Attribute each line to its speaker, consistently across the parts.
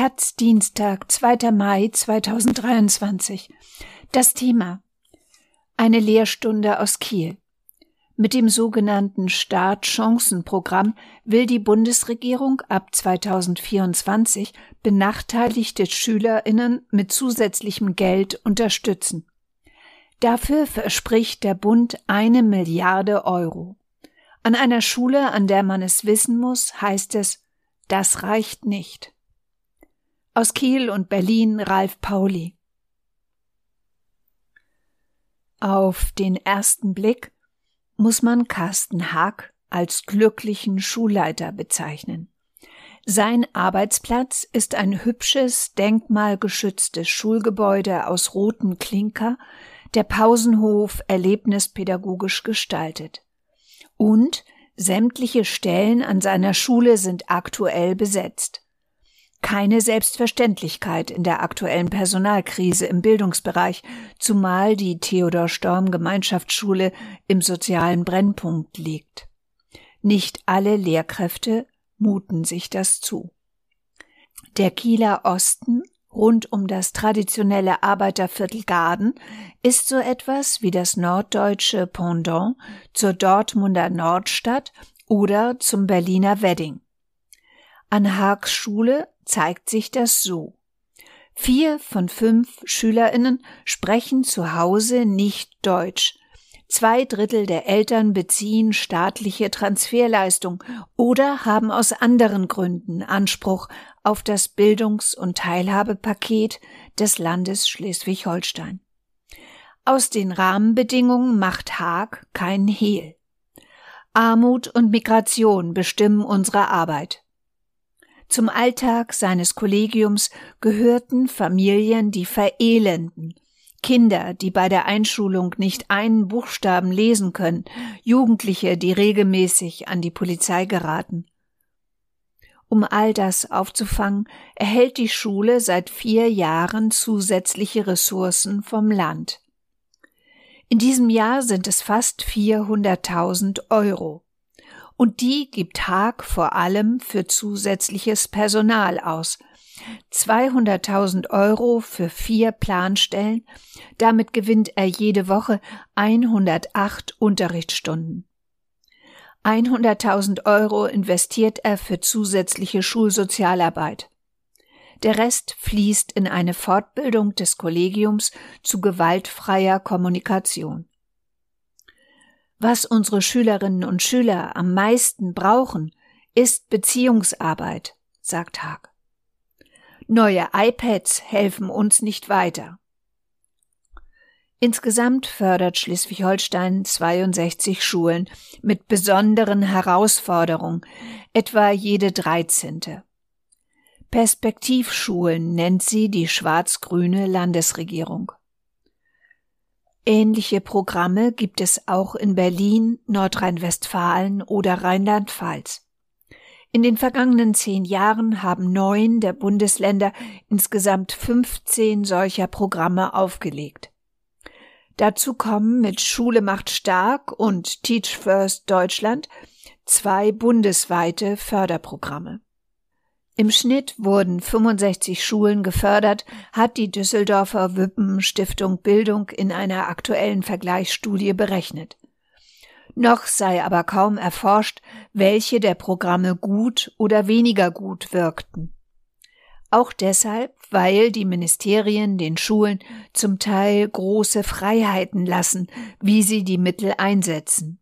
Speaker 1: Taz Dienstag, 2. Mai 2023. Das Thema Eine Lehrstunde aus Kiel. Mit dem sogenannten Startchancenprogramm will die Bundesregierung ab 2024 benachteiligte Schülerinnen mit zusätzlichem Geld unterstützen. Dafür verspricht der Bund eine Milliarde Euro. An einer Schule, an der man es wissen muss, heißt es, das reicht nicht. Aus Kiel und Berlin Ralf Pauli. Auf den ersten Blick muss man Carsten Haag als glücklichen Schulleiter bezeichnen. Sein Arbeitsplatz ist ein hübsches, denkmalgeschütztes Schulgebäude aus roten Klinker, der Pausenhof erlebnispädagogisch gestaltet. Und sämtliche Stellen an seiner Schule sind aktuell besetzt keine Selbstverständlichkeit in der aktuellen Personalkrise im Bildungsbereich, zumal die Theodor Storm Gemeinschaftsschule im sozialen Brennpunkt liegt. Nicht alle Lehrkräfte muten sich das zu. Der Kieler Osten rund um das traditionelle Arbeiterviertel Garden ist so etwas wie das norddeutsche Pendant zur Dortmunder Nordstadt oder zum Berliner Wedding. An Haags Schule zeigt sich das so. Vier von fünf Schülerinnen sprechen zu Hause nicht Deutsch. Zwei Drittel der Eltern beziehen staatliche Transferleistung oder haben aus anderen Gründen Anspruch auf das Bildungs- und Teilhabepaket des Landes Schleswig-Holstein. Aus den Rahmenbedingungen macht Haag kein Hehl. Armut und Migration bestimmen unsere Arbeit. Zum Alltag seines Kollegiums gehörten Familien, die verelenden, Kinder, die bei der Einschulung nicht einen Buchstaben lesen können, Jugendliche, die regelmäßig an die Polizei geraten. Um all das aufzufangen, erhält die Schule seit vier Jahren zusätzliche Ressourcen vom Land. In diesem Jahr sind es fast 400.000 Euro und die gibt Haag vor allem für zusätzliches Personal aus. 200.000 Euro für vier Planstellen, damit gewinnt er jede Woche 108 Unterrichtsstunden. 100.000 Euro investiert er für zusätzliche Schulsozialarbeit. Der Rest fließt in eine Fortbildung des Kollegiums zu gewaltfreier Kommunikation. Was unsere Schülerinnen und Schüler am meisten brauchen, ist Beziehungsarbeit, sagt Haag. Neue iPads helfen uns nicht weiter. Insgesamt fördert Schleswig-Holstein 62 Schulen mit besonderen Herausforderungen, etwa jede 13. Perspektivschulen nennt sie die schwarz-grüne Landesregierung. Ähnliche Programme gibt es auch in Berlin, Nordrhein-Westfalen oder Rheinland-Pfalz. In den vergangenen zehn Jahren haben neun der Bundesländer insgesamt 15 solcher Programme aufgelegt. Dazu kommen mit Schule macht stark und Teach First Deutschland zwei bundesweite Förderprogramme. Im Schnitt wurden 65 Schulen gefördert, hat die Düsseldorfer Wippen Stiftung Bildung in einer aktuellen Vergleichsstudie berechnet. Noch sei aber kaum erforscht, welche der Programme gut oder weniger gut wirkten. Auch deshalb, weil die Ministerien den Schulen zum Teil große Freiheiten lassen, wie sie die Mittel einsetzen.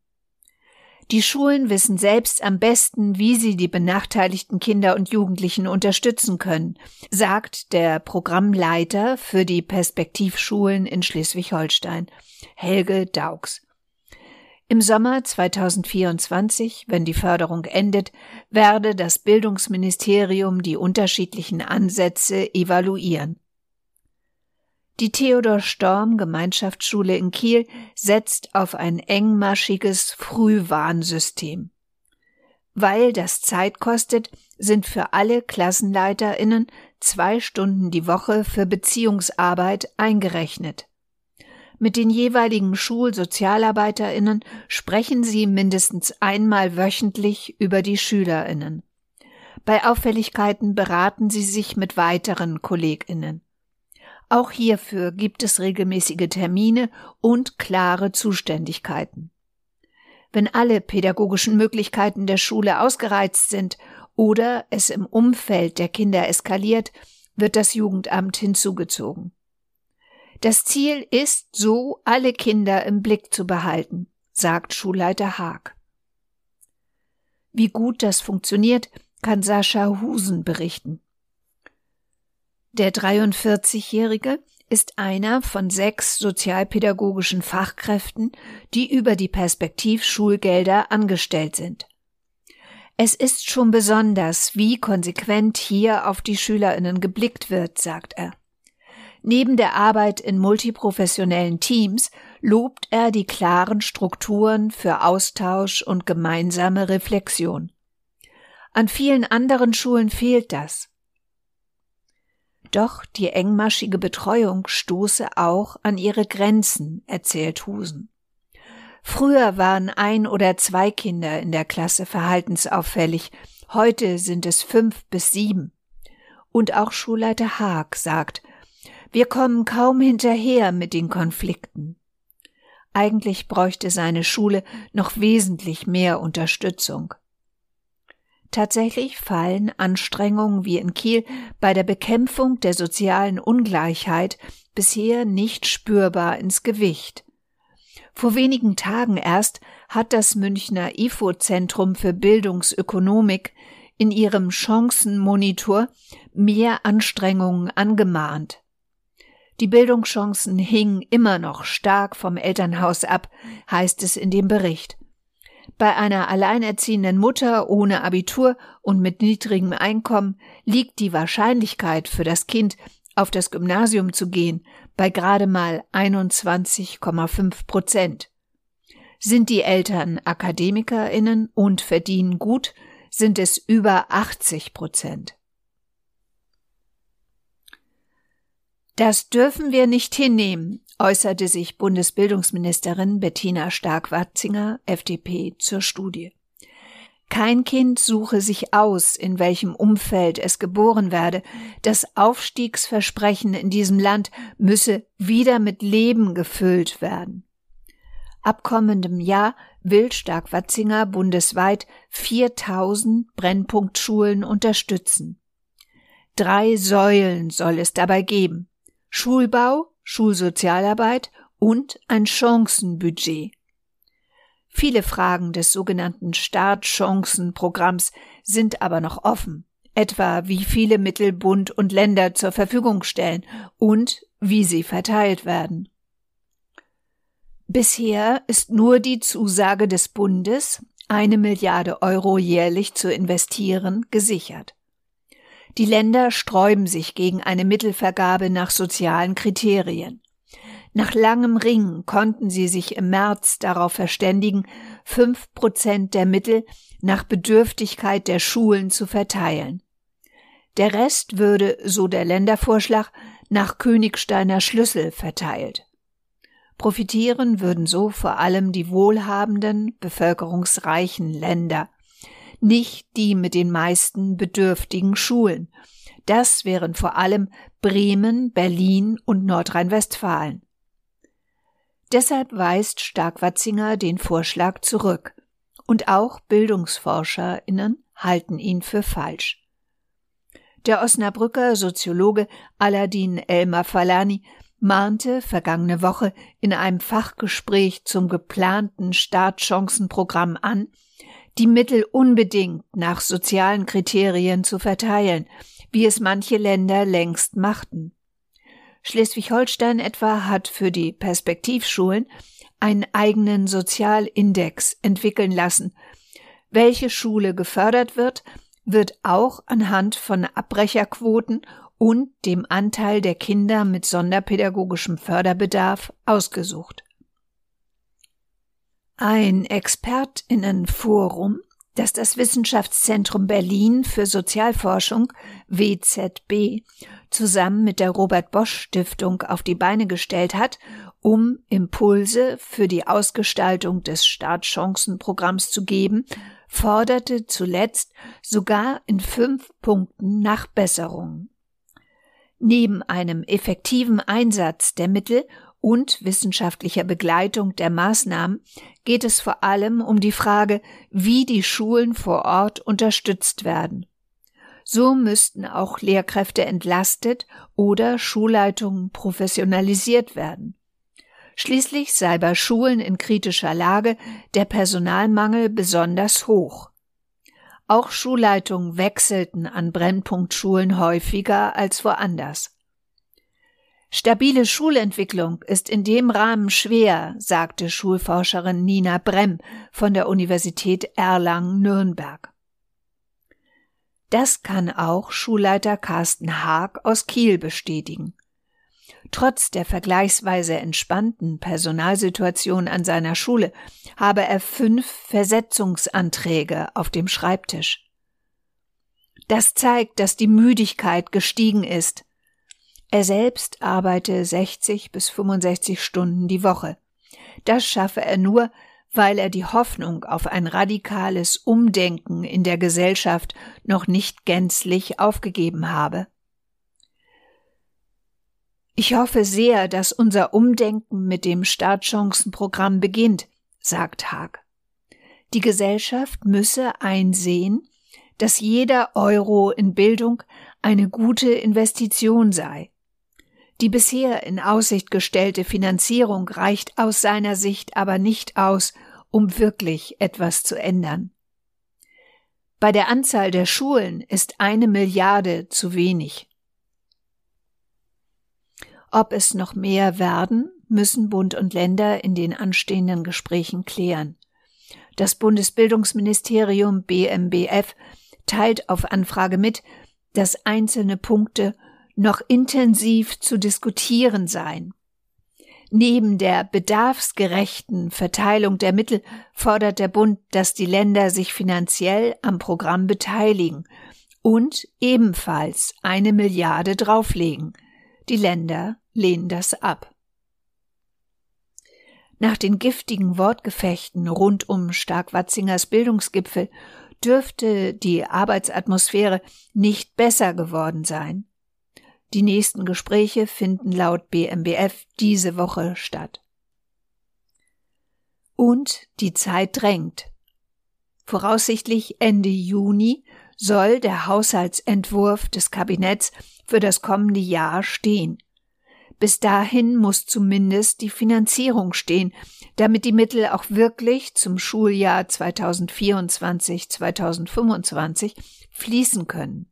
Speaker 1: Die Schulen wissen selbst am besten, wie sie die benachteiligten Kinder und Jugendlichen unterstützen können, sagt der Programmleiter für die Perspektivschulen in Schleswig-Holstein, Helge Daugs. Im Sommer 2024, wenn die Förderung endet, werde das Bildungsministerium die unterschiedlichen Ansätze evaluieren. Die Theodor Storm Gemeinschaftsschule in Kiel setzt auf ein engmaschiges Frühwarnsystem. Weil das Zeit kostet, sind für alle KlassenleiterInnen zwei Stunden die Woche für Beziehungsarbeit eingerechnet. Mit den jeweiligen SchulsozialarbeiterInnen sprechen sie mindestens einmal wöchentlich über die SchülerInnen. Bei Auffälligkeiten beraten sie sich mit weiteren Kolleginnen. Auch hierfür gibt es regelmäßige Termine und klare Zuständigkeiten. Wenn alle pädagogischen Möglichkeiten der Schule ausgereizt sind oder es im Umfeld der Kinder eskaliert, wird das Jugendamt hinzugezogen. Das Ziel ist, so alle Kinder im Blick zu behalten, sagt Schulleiter Haag. Wie gut das funktioniert, kann Sascha Husen berichten. Der 43-Jährige ist einer von sechs sozialpädagogischen Fachkräften, die über die Perspektivschulgelder angestellt sind. Es ist schon besonders, wie konsequent hier auf die Schülerinnen geblickt wird, sagt er. Neben der Arbeit in multiprofessionellen Teams lobt er die klaren Strukturen für Austausch und gemeinsame Reflexion. An vielen anderen Schulen fehlt das. Doch die engmaschige Betreuung stoße auch an ihre Grenzen, erzählt Husen. Früher waren ein oder zwei Kinder in der Klasse verhaltensauffällig, heute sind es fünf bis sieben. Und auch Schulleiter Haag sagt, wir kommen kaum hinterher mit den Konflikten. Eigentlich bräuchte seine Schule noch wesentlich mehr Unterstützung. Tatsächlich fallen Anstrengungen wie in Kiel bei der Bekämpfung der sozialen Ungleichheit bisher nicht spürbar ins Gewicht. Vor wenigen Tagen erst hat das Münchner IFO-Zentrum für Bildungsökonomik in ihrem Chancenmonitor mehr Anstrengungen angemahnt. Die Bildungschancen hingen immer noch stark vom Elternhaus ab, heißt es in dem Bericht. Bei einer alleinerziehenden Mutter ohne Abitur und mit niedrigem Einkommen liegt die Wahrscheinlichkeit für das Kind, auf das Gymnasium zu gehen, bei gerade mal 21,5 Prozent. Sind die Eltern AkademikerInnen und verdienen gut, sind es über 80 Prozent. Das dürfen wir nicht hinnehmen, äußerte sich Bundesbildungsministerin Bettina Stark-Watzinger, FDP, zur Studie. Kein Kind suche sich aus, in welchem Umfeld es geboren werde. Das Aufstiegsversprechen in diesem Land müsse wieder mit Leben gefüllt werden. Ab kommendem Jahr will Stark-Watzinger bundesweit 4000 Brennpunktschulen unterstützen. Drei Säulen soll es dabei geben. Schulbau, Schulsozialarbeit und ein Chancenbudget. Viele Fragen des sogenannten Startchancenprogramms sind aber noch offen, etwa wie viele Mittel Bund und Länder zur Verfügung stellen und wie sie verteilt werden. Bisher ist nur die Zusage des Bundes, eine Milliarde Euro jährlich zu investieren, gesichert. Die Länder sträuben sich gegen eine Mittelvergabe nach sozialen Kriterien. Nach langem Ringen konnten sie sich im März darauf verständigen, fünf Prozent der Mittel nach Bedürftigkeit der Schulen zu verteilen. Der Rest würde, so der Ländervorschlag, nach Königsteiner Schlüssel verteilt. Profitieren würden so vor allem die wohlhabenden, bevölkerungsreichen Länder nicht die mit den meisten bedürftigen Schulen. Das wären vor allem Bremen, Berlin und Nordrhein-Westfalen. Deshalb weist Stark-Watzinger den Vorschlag zurück. Und auch BildungsforscherInnen halten ihn für falsch. Der Osnabrücker Soziologe Aladin Elmar Falani mahnte vergangene Woche in einem Fachgespräch zum geplanten Startchancenprogramm an, die Mittel unbedingt nach sozialen Kriterien zu verteilen, wie es manche Länder längst machten. Schleswig-Holstein etwa hat für die Perspektivschulen einen eigenen Sozialindex entwickeln lassen. Welche Schule gefördert wird, wird auch anhand von Abbrecherquoten und dem Anteil der Kinder mit sonderpädagogischem Förderbedarf ausgesucht. Ein Expertinnenforum, das das Wissenschaftszentrum Berlin für Sozialforschung WZB zusammen mit der Robert Bosch Stiftung auf die Beine gestellt hat, um Impulse für die Ausgestaltung des Startchancenprogramms zu geben, forderte zuletzt sogar in fünf Punkten Nachbesserungen. Neben einem effektiven Einsatz der Mittel und wissenschaftlicher Begleitung der Maßnahmen geht es vor allem um die Frage, wie die Schulen vor Ort unterstützt werden. So müssten auch Lehrkräfte entlastet oder Schulleitungen professionalisiert werden. Schließlich sei bei Schulen in kritischer Lage der Personalmangel besonders hoch. Auch Schulleitungen wechselten an Brennpunktschulen häufiger als woanders. Stabile Schulentwicklung ist in dem Rahmen schwer, sagte Schulforscherin Nina Bremm von der Universität Erlangen-Nürnberg. Das kann auch Schulleiter Carsten Haag aus Kiel bestätigen. Trotz der vergleichsweise entspannten Personalsituation an seiner Schule habe er fünf Versetzungsanträge auf dem Schreibtisch. Das zeigt, dass die Müdigkeit gestiegen ist. Er selbst arbeite 60 bis 65 Stunden die Woche. Das schaffe er nur, weil er die Hoffnung auf ein radikales Umdenken in der Gesellschaft noch nicht gänzlich aufgegeben habe. Ich hoffe sehr, dass unser Umdenken mit dem Startchancenprogramm beginnt, sagt Haag. Die Gesellschaft müsse einsehen, dass jeder Euro in Bildung eine gute Investition sei. Die bisher in Aussicht gestellte Finanzierung reicht aus seiner Sicht aber nicht aus, um wirklich etwas zu ändern. Bei der Anzahl der Schulen ist eine Milliarde zu wenig. Ob es noch mehr werden, müssen Bund und Länder in den anstehenden Gesprächen klären. Das Bundesbildungsministerium BMBF teilt auf Anfrage mit, dass einzelne Punkte noch intensiv zu diskutieren seien. Neben der bedarfsgerechten Verteilung der Mittel fordert der Bund, dass die Länder sich finanziell am Programm beteiligen und ebenfalls eine Milliarde drauflegen – die Länder lehnen das ab. Nach den giftigen Wortgefechten rund um Stark-Watzingers Bildungsgipfel dürfte die Arbeitsatmosphäre nicht besser geworden sein. Die nächsten Gespräche finden laut BMBF diese Woche statt. Und die Zeit drängt. Voraussichtlich Ende Juni soll der Haushaltsentwurf des Kabinetts für das kommende Jahr stehen. Bis dahin muss zumindest die Finanzierung stehen, damit die Mittel auch wirklich zum Schuljahr 2024-2025 fließen können.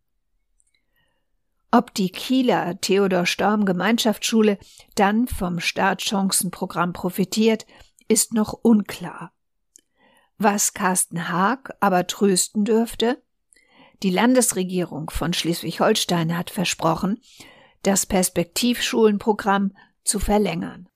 Speaker 1: Ob die Kieler Theodor Storm Gemeinschaftsschule dann vom Startchancenprogramm profitiert, ist noch unklar. Was Carsten Haag aber trösten dürfte, die Landesregierung von Schleswig-Holstein hat versprochen, das Perspektivschulenprogramm zu verlängern.